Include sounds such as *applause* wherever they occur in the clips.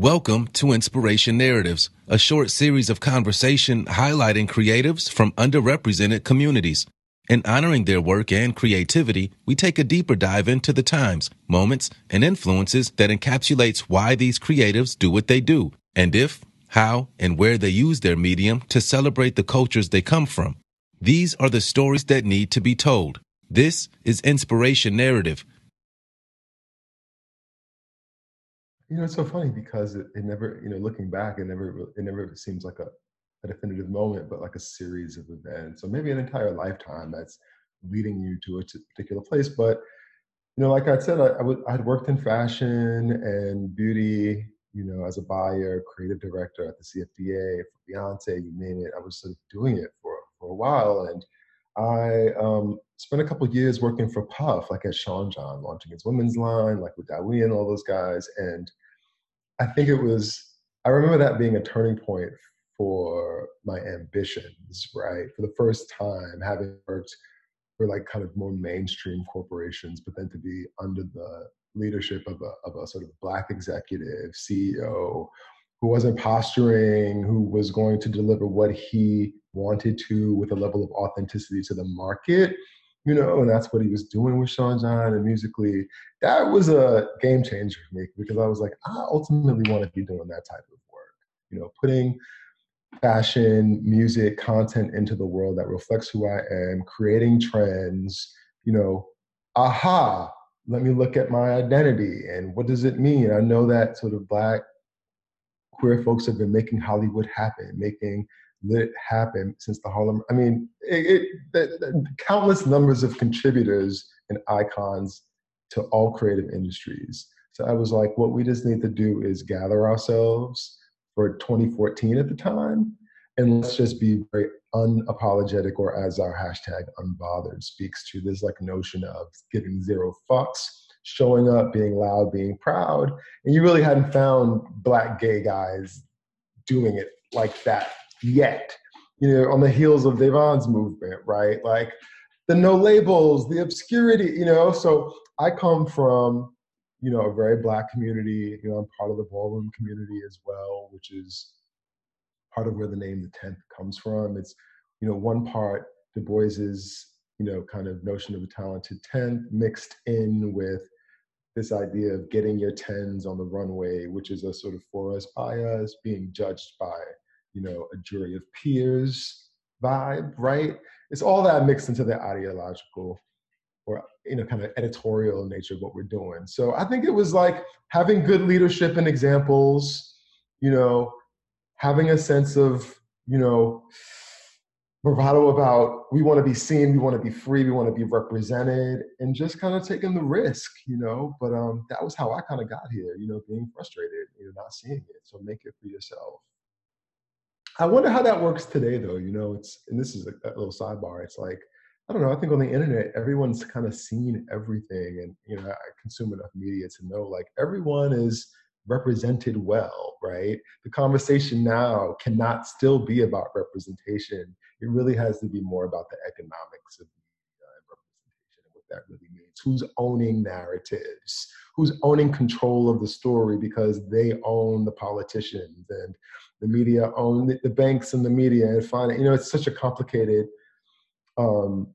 Welcome to Inspiration Narratives, a short series of conversation highlighting creatives from underrepresented communities. In honoring their work and creativity, we take a deeper dive into the times, moments, and influences that encapsulates why these creatives do what they do, and if, how, and where they use their medium to celebrate the cultures they come from. These are the stories that need to be told. This is Inspiration Narrative, You know, it's so funny because it, it never, you know, looking back, it never, it never seems like a, a definitive moment, but like a series of events, or maybe an entire lifetime that's leading you to a particular place. But you know, like I said, I, I, w- I had worked in fashion and beauty, you know, as a buyer, creative director at the CFDA for Beyonce, you name it. I was sort of doing it for for a while, and I um, spent a couple years working for Puff, like at Sean John, launching his women's line, like with Dawi and all those guys, and I think it was, I remember that being a turning point for my ambitions, right? For the first time, having worked for like kind of more mainstream corporations, but then to be under the leadership of a, of a sort of black executive CEO who wasn't posturing, who was going to deliver what he wanted to with a level of authenticity to the market you know, and that's what he was doing with Sean John and musically. That was a game changer for me because I was like, I ultimately want to be doing that type of work, you know, putting fashion, music, content into the world that reflects who I am, creating trends, you know, aha, let me look at my identity and what does it mean? I know that sort of black queer folks have been making Hollywood happen, making lit happen since the Harlem. I mean, it, it the, the countless numbers of contributors and icons to all creative industries. So I was like, what we just need to do is gather ourselves for 2014 at the time, and let's just be very unapologetic, or as our hashtag unbothered speaks to this like notion of giving zero fucks, showing up, being loud, being proud. And you really hadn't found black gay guys doing it like that yet, you know, on the heels of Devon's movement, right? Like the no labels, the obscurity, you know. So I come from, you know, a very black community. You know, I'm part of the ballroom community as well, which is part of where the name the tenth comes from. It's, you know, one part Du Bois's, you know, kind of notion of a talented tenth mixed in with this idea of getting your tens on the runway, which is a sort of for us by us, being judged by you know, a jury of peers vibe, right? It's all that mixed into the ideological or you know kind of editorial nature of what we're doing. So I think it was like having good leadership and examples, you know, having a sense of, you know, bravado about we want to be seen, we want to be free, we want to be represented, and just kind of taking the risk, you know. But um, that was how I kind of got here, you know, being frustrated, you know, not seeing it. So make it for yourself. I wonder how that works today, though. You know, it's and this is a, a little sidebar. It's like I don't know. I think on the internet, everyone's kind of seen everything, and you know, I consume enough media to know like everyone is represented well, right? The conversation now cannot still be about representation. It really has to be more about the economics of media and representation and what that really means. Who's owning narratives? Who's owning control of the story because they own the politicians and the media own the, the banks and the media and find you know it's such a complicated um,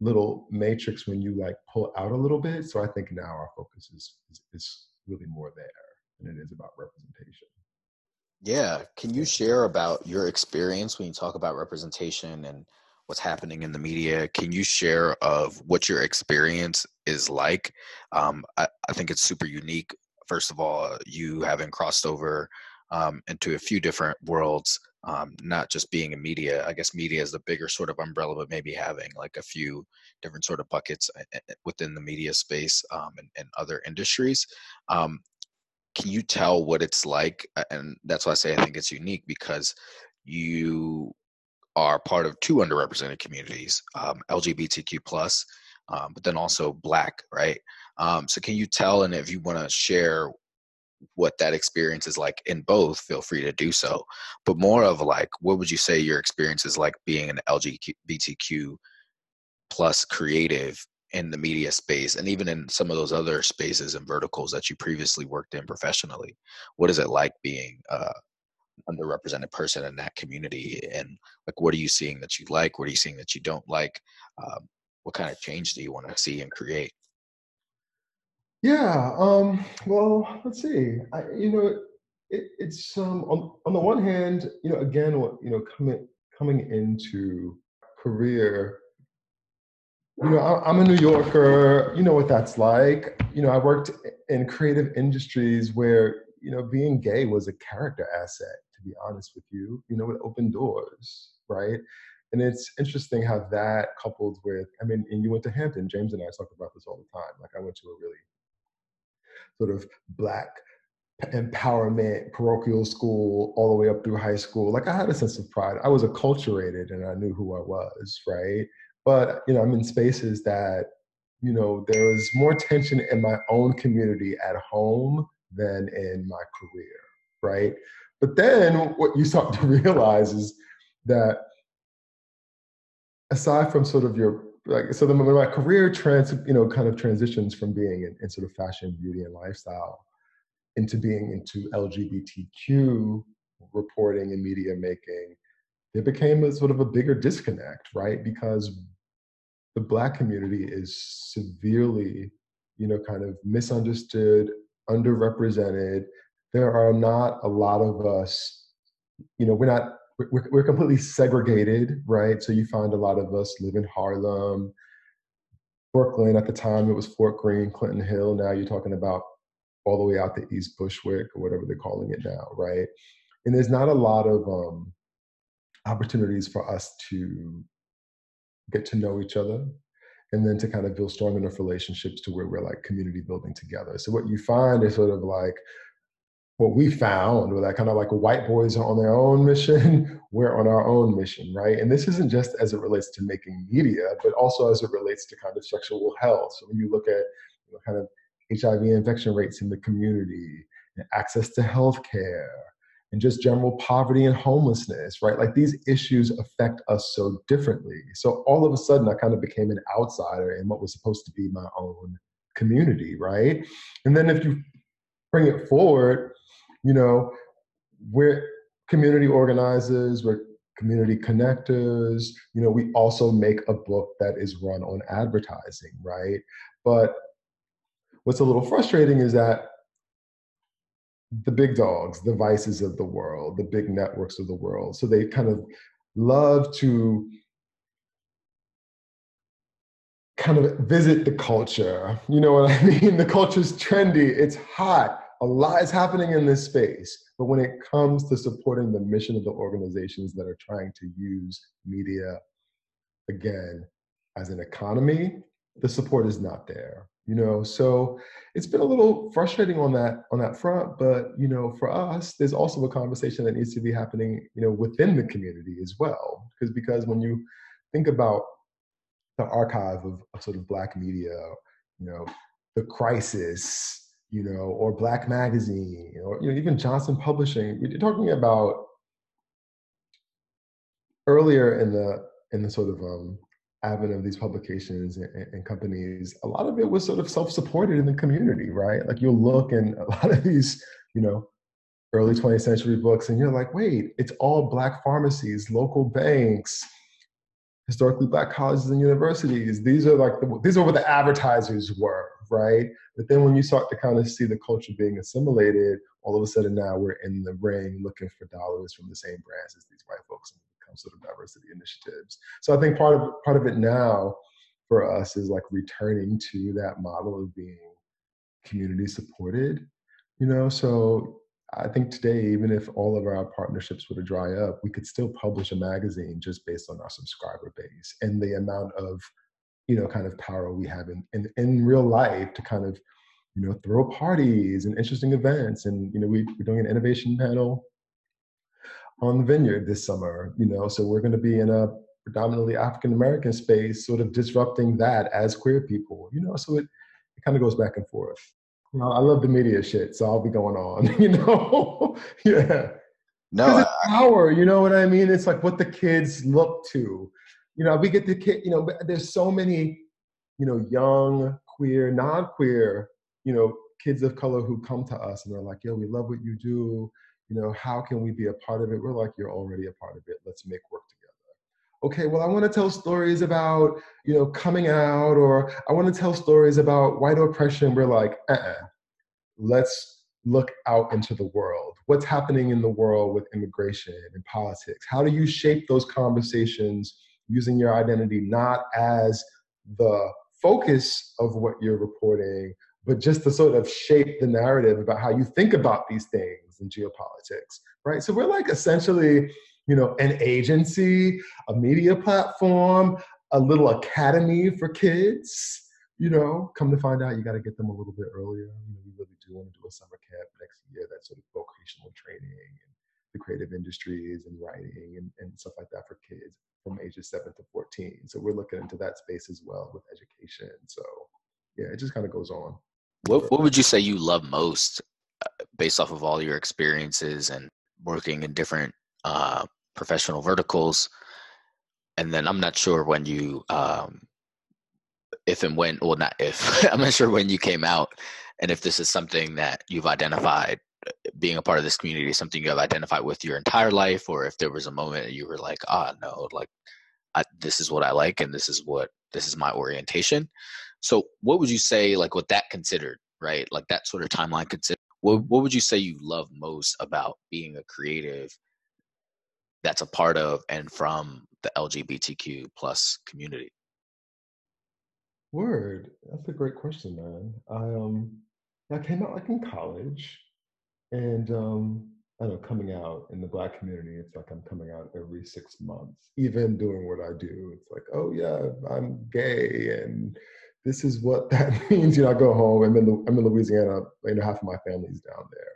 little matrix when you like pull out a little bit so i think now our focus is, is, is really more there than it is about representation yeah can you share about your experience when you talk about representation and what's happening in the media can you share of what your experience is like um, I, I think it's super unique first of all you having crossed over um, into a few different worlds, um, not just being in media. I guess media is the bigger sort of umbrella, but maybe having like a few different sort of buckets uh, uh, uh, within the media space um, and, and, other industries. Um, can you tell what it's like? And that's why I say I think it's unique because you are part of two underrepresented communities, um, LGBTQ plus, um, but then also Black, right? so can you tell, and if you want to share what that experience is like in both, feel free to do so. But more of like, what would you say your experience is like being an LGBTQ plus creative in the media space and even in some of those other spaces and verticals that you previously worked in professionally what is it like being uh, underrepresented person in that community and like what are you seeing that you like what are you seeing that you don't like um, what kind of change do you want to see and create yeah um, well let's see I, you know it, it's um, on, on the one hand you know again what you know coming coming into career you know, I'm a New Yorker. You know what that's like. You know, I worked in creative industries where, you know, being gay was a character asset, to be honest with you. You know, it opened doors, right? And it's interesting how that coupled with, I mean, and you went to Hampton. James and I talk about this all the time. Like, I went to a really sort of black empowerment parochial school all the way up through high school. Like, I had a sense of pride. I was acculturated and I knew who I was, right? but you know i'm in spaces that you know there was more tension in my own community at home than in my career right but then what you start *laughs* to realize is that aside from sort of your like so then my career trans you know kind of transitions from being in, in sort of fashion beauty and lifestyle into being into lgbtq reporting and media making it became a sort of a bigger disconnect right? Because the black community is severely you know kind of misunderstood underrepresented there are not a lot of us you know we're not we're, we're completely segregated right? So you find a lot of us live in harlem brooklyn at the time it was fort greene clinton hill. Now you're talking about all the way out to east bushwick or whatever they're calling it now right? And there's not a lot of um, opportunities for us to get to know each other and then to kind of build strong enough relationships to where we're like community building together. So what you find is sort of like what we found were that kind of like white boys are on their own mission, *laughs* we're on our own mission, right? And this isn't just as it relates to making media, but also as it relates to kind of sexual health. So when you look at you know, kind of HIV infection rates in the community, and access to healthcare, and just general poverty and homelessness, right? Like these issues affect us so differently. So all of a sudden, I kind of became an outsider in what was supposed to be my own community, right? And then if you bring it forward, you know, we're community organizers, we're community connectors, you know, we also make a book that is run on advertising, right? But what's a little frustrating is that the big dogs, the vices of the world, the big networks of the world. So they kind of love to kind of visit the culture. You know what I *laughs* mean? The culture's trendy, it's hot, a lot is happening in this space. But when it comes to supporting the mission of the organizations that are trying to use media, again, as an economy, the support is not there you know so it's been a little frustrating on that on that front but you know for us there's also a conversation that needs to be happening you know within the community as well because because when you think about the archive of, of sort of black media you know the crisis you know or black magazine or you know even johnson publishing We're talking about earlier in the in the sort of um, advent of these publications and, and, companies, a lot of it was sort of self-supported in the community, right? Like you'll look in a lot of these, you know, early 20th century books, and you're like, wait, it's all black pharmacies, local banks, historically black colleges and universities. These are like the, these are what the advertisers were, right? But then when you start to kind of see the culture being assimilated, all of a sudden now we're in the ring looking for dollars from the same brands as these white folks and become sort of diversity initiatives. So I think part of part of it now for us is like returning to that model of being community supported. You know, so I think today, even if all of our partnerships were to dry up, we could still publish a magazine just based on our subscriber base and the amount of, you know, kind of power we have in, in, in real life to kind of, you know, throw parties and interesting events. And, you know, we, we're doing an innovation panel on the vineyard this summer, you know, so we're going to be in a predominantly African American space, sort of disrupting that as queer people, you know, so it, it kind of goes back and forth. You know, I love the media shit, so I'll be going on, *laughs* you know, *laughs* yeah. No, it's power, you know what I mean? It's like what the kids look to. You know, we get to, you know, there's so many you know, young, queer, non-queer, you know, kids of color who come to us and they're like, yo, we love what you do. You know, how can we be a part of it? We're like, you're already a part of it. Let's make work together okay well i want to tell stories about you know coming out or i want to tell stories about white oppression we're like uh-uh. let's look out into the world what's happening in the world with immigration and politics how do you shape those conversations using your identity not as the focus of what you're reporting but just to sort of shape the narrative about how you think about these things in geopolitics right so we're like essentially you know, an agency, a media platform, a little academy for kids. You know, come to find out, you got to get them a little bit earlier. You know, we really do want to do a summer camp next year. That sort of vocational training and the creative industries and writing and, and stuff like that for kids from ages seven to 14. So we're looking into that space as well with education. So yeah, it just kind of goes on. What What would you say you love most, uh, based off of all your experiences and working in different uh, professional verticals. And then I'm not sure when you, um, if and when, well, not if, *laughs* I'm not sure when you came out and if this is something that you've identified being a part of this community, is something you have identified with your entire life, or if there was a moment you were like, ah, no, like I, this is what I like and this is what, this is my orientation. So what would you say, like with that considered, right? Like that sort of timeline considered, what, what would you say you love most about being a creative that's a part of and from the LGBTQ plus community? Word. That's a great question, man. I um I came out like in college and um I know, coming out in the black community, it's like I'm coming out every six months. Even doing what I do, it's like, oh yeah, I'm gay and this is what *laughs* that means. You know, I go home. I'm in I'm in Louisiana. You know, half of my family's down there,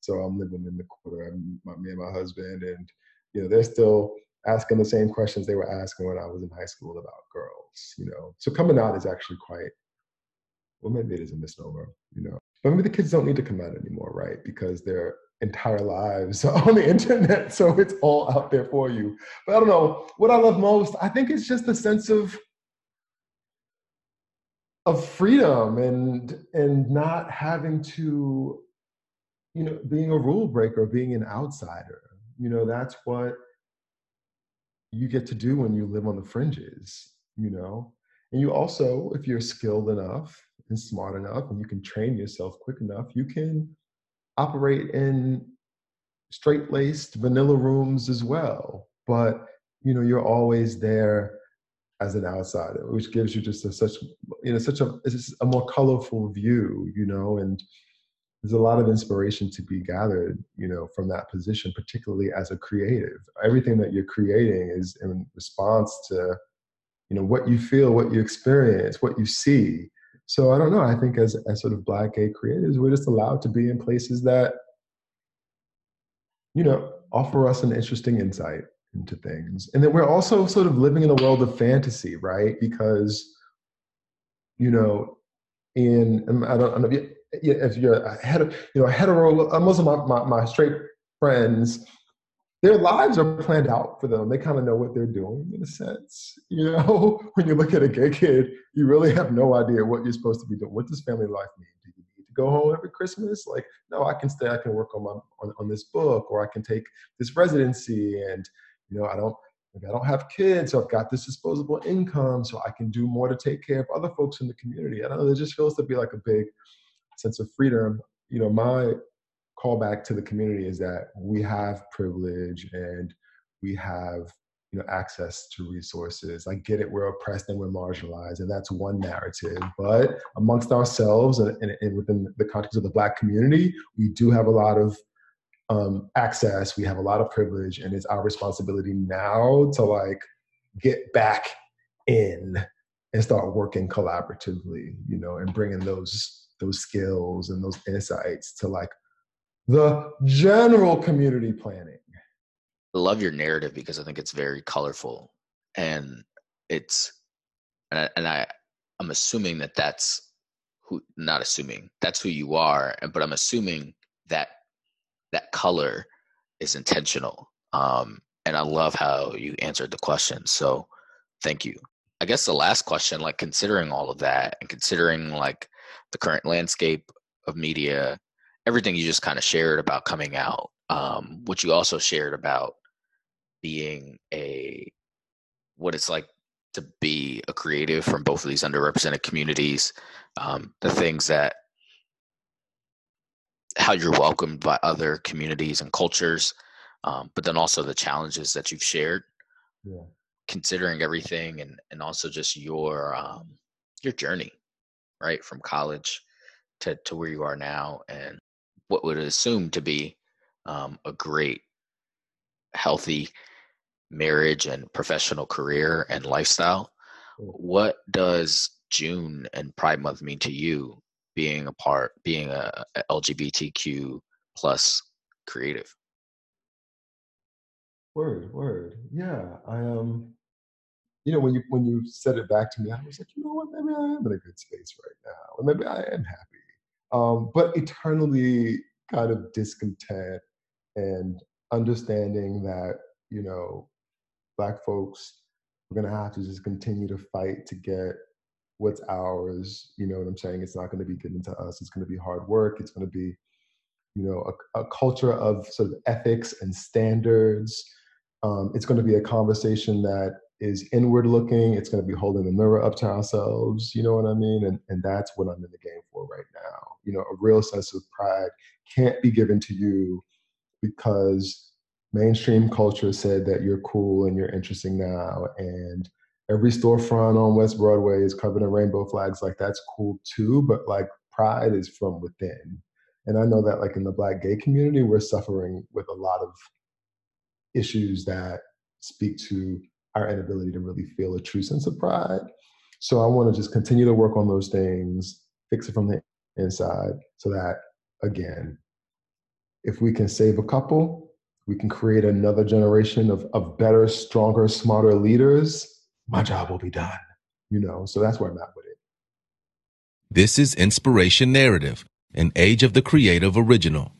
so I'm living in the quarter. I'm, my, me and my husband, and you know, they're still asking the same questions they were asking when I was in high school about girls, you know. So coming out is actually quite, well, maybe it is a misnomer, you know. But maybe the kids don't need to come out anymore, right? Because their entire lives *laughs* are on the internet, so it's all out there for you. But I don't know, what I love most, I think it's just the sense of of freedom and and not having to you know being a rule breaker being an outsider you know that's what you get to do when you live on the fringes you know and you also if you're skilled enough and smart enough and you can train yourself quick enough. You can operate in straight-laced vanilla rooms as well but you know you're always there as an outsider which gives you just a, such you know such a a more colorful view you know and there's a lot of inspiration to be gathered you know from that position particularly as a creative. Everything that you're creating is in response to you know what you feel what you experience what you see so i don't know. I think as as sort of black gay creatives we're just allowed to be in places that you know offer us an interesting insight into things. And then we're also sort of living in a world of fantasy right? Because you know in i don't, I don't know if you're a hetero, you know, a hetero, uh, most my, my straight friends, their lives are planned out for them. They kind of know what they're doing in a sense. You know, *laughs* when you look at a gay kid, you really have no idea what you're supposed to be doing. What does family life mean? Do you need to go home every Christmas? Like, no, I can stay. I can work on my on, on this book, or I can take this residency, and you know, I don't I don't have kids, so I've got this disposable income, so I can do more to take care of other folks in the community. I don't know. There just feels to be like a big sense of freedom, you know, my callback to the community is that we have privilege and we have you know access to resources. I get it we're oppressed and we're marginalized and that's one narrative. But amongst ourselves and, and, and within the context of the black community we do have a lot of um, access we have a lot of privilege and it's our responsibility now to like get back in and start working collaboratively you know and bringing those those skills and those insights to like the general community planning. I love your narrative because I think it's very colorful and it's and I, and I I'm assuming that that's who not assuming that's who you are and but I'm assuming that that color is intentional um and I love how you answered the question so thank you I guess the last question, like considering all of that and considering like the current landscape of media, everything you just kind of shared about coming out, um, what you also shared about being a what it's like to be a creative from both of these underrepresented communities, um, the things that how you're welcomed by other communities and cultures, um, but then also the challenges that you've shared. Yeah. Considering everything and and also just your um, your journey, right, from college to to where you are now, and what would assume to be um, a great, healthy marriage and professional career and lifestyle. What does June and Pride Month mean to you, being a part, being a, LGBTQ plus creative? Word, word. Yeah, I um, you know, when you when you said it back to me, I was like, you know what, maybe I am in a good space right now, or maybe I am happy. Um, but eternally kind of discontent and understanding that you know black folks we're to have to just continue to fight to get what's ours you know what i'm saying? It's not to be given to us. It's to be hard work. It's to be you know a, a culture of sort of ethics and standards. Um, it's going to be a conversation that is inward looking it's going to be holding the mirror up to ourselves you know what i mean? And, and that's what i'm in the game for right now. You know a real sense of pride can't be given to you because mainstream culture said that you're cool and you're interesting now and every storefront on west broadway is covered in rainbow flags like that's cool too but like pride is from within. And i know that like in the black gay community we're suffering with a lot of issues that speak to our inability to really feel a true sense of pride so i want to just continue to work on those things fix it from the inside so that again if we can save a couple we can create another generation of, of better, stronger, smarter leaders, my job will be done. You know, so that's where I'm at with it. This is Inspiration Narrative, an Age of the Creative original.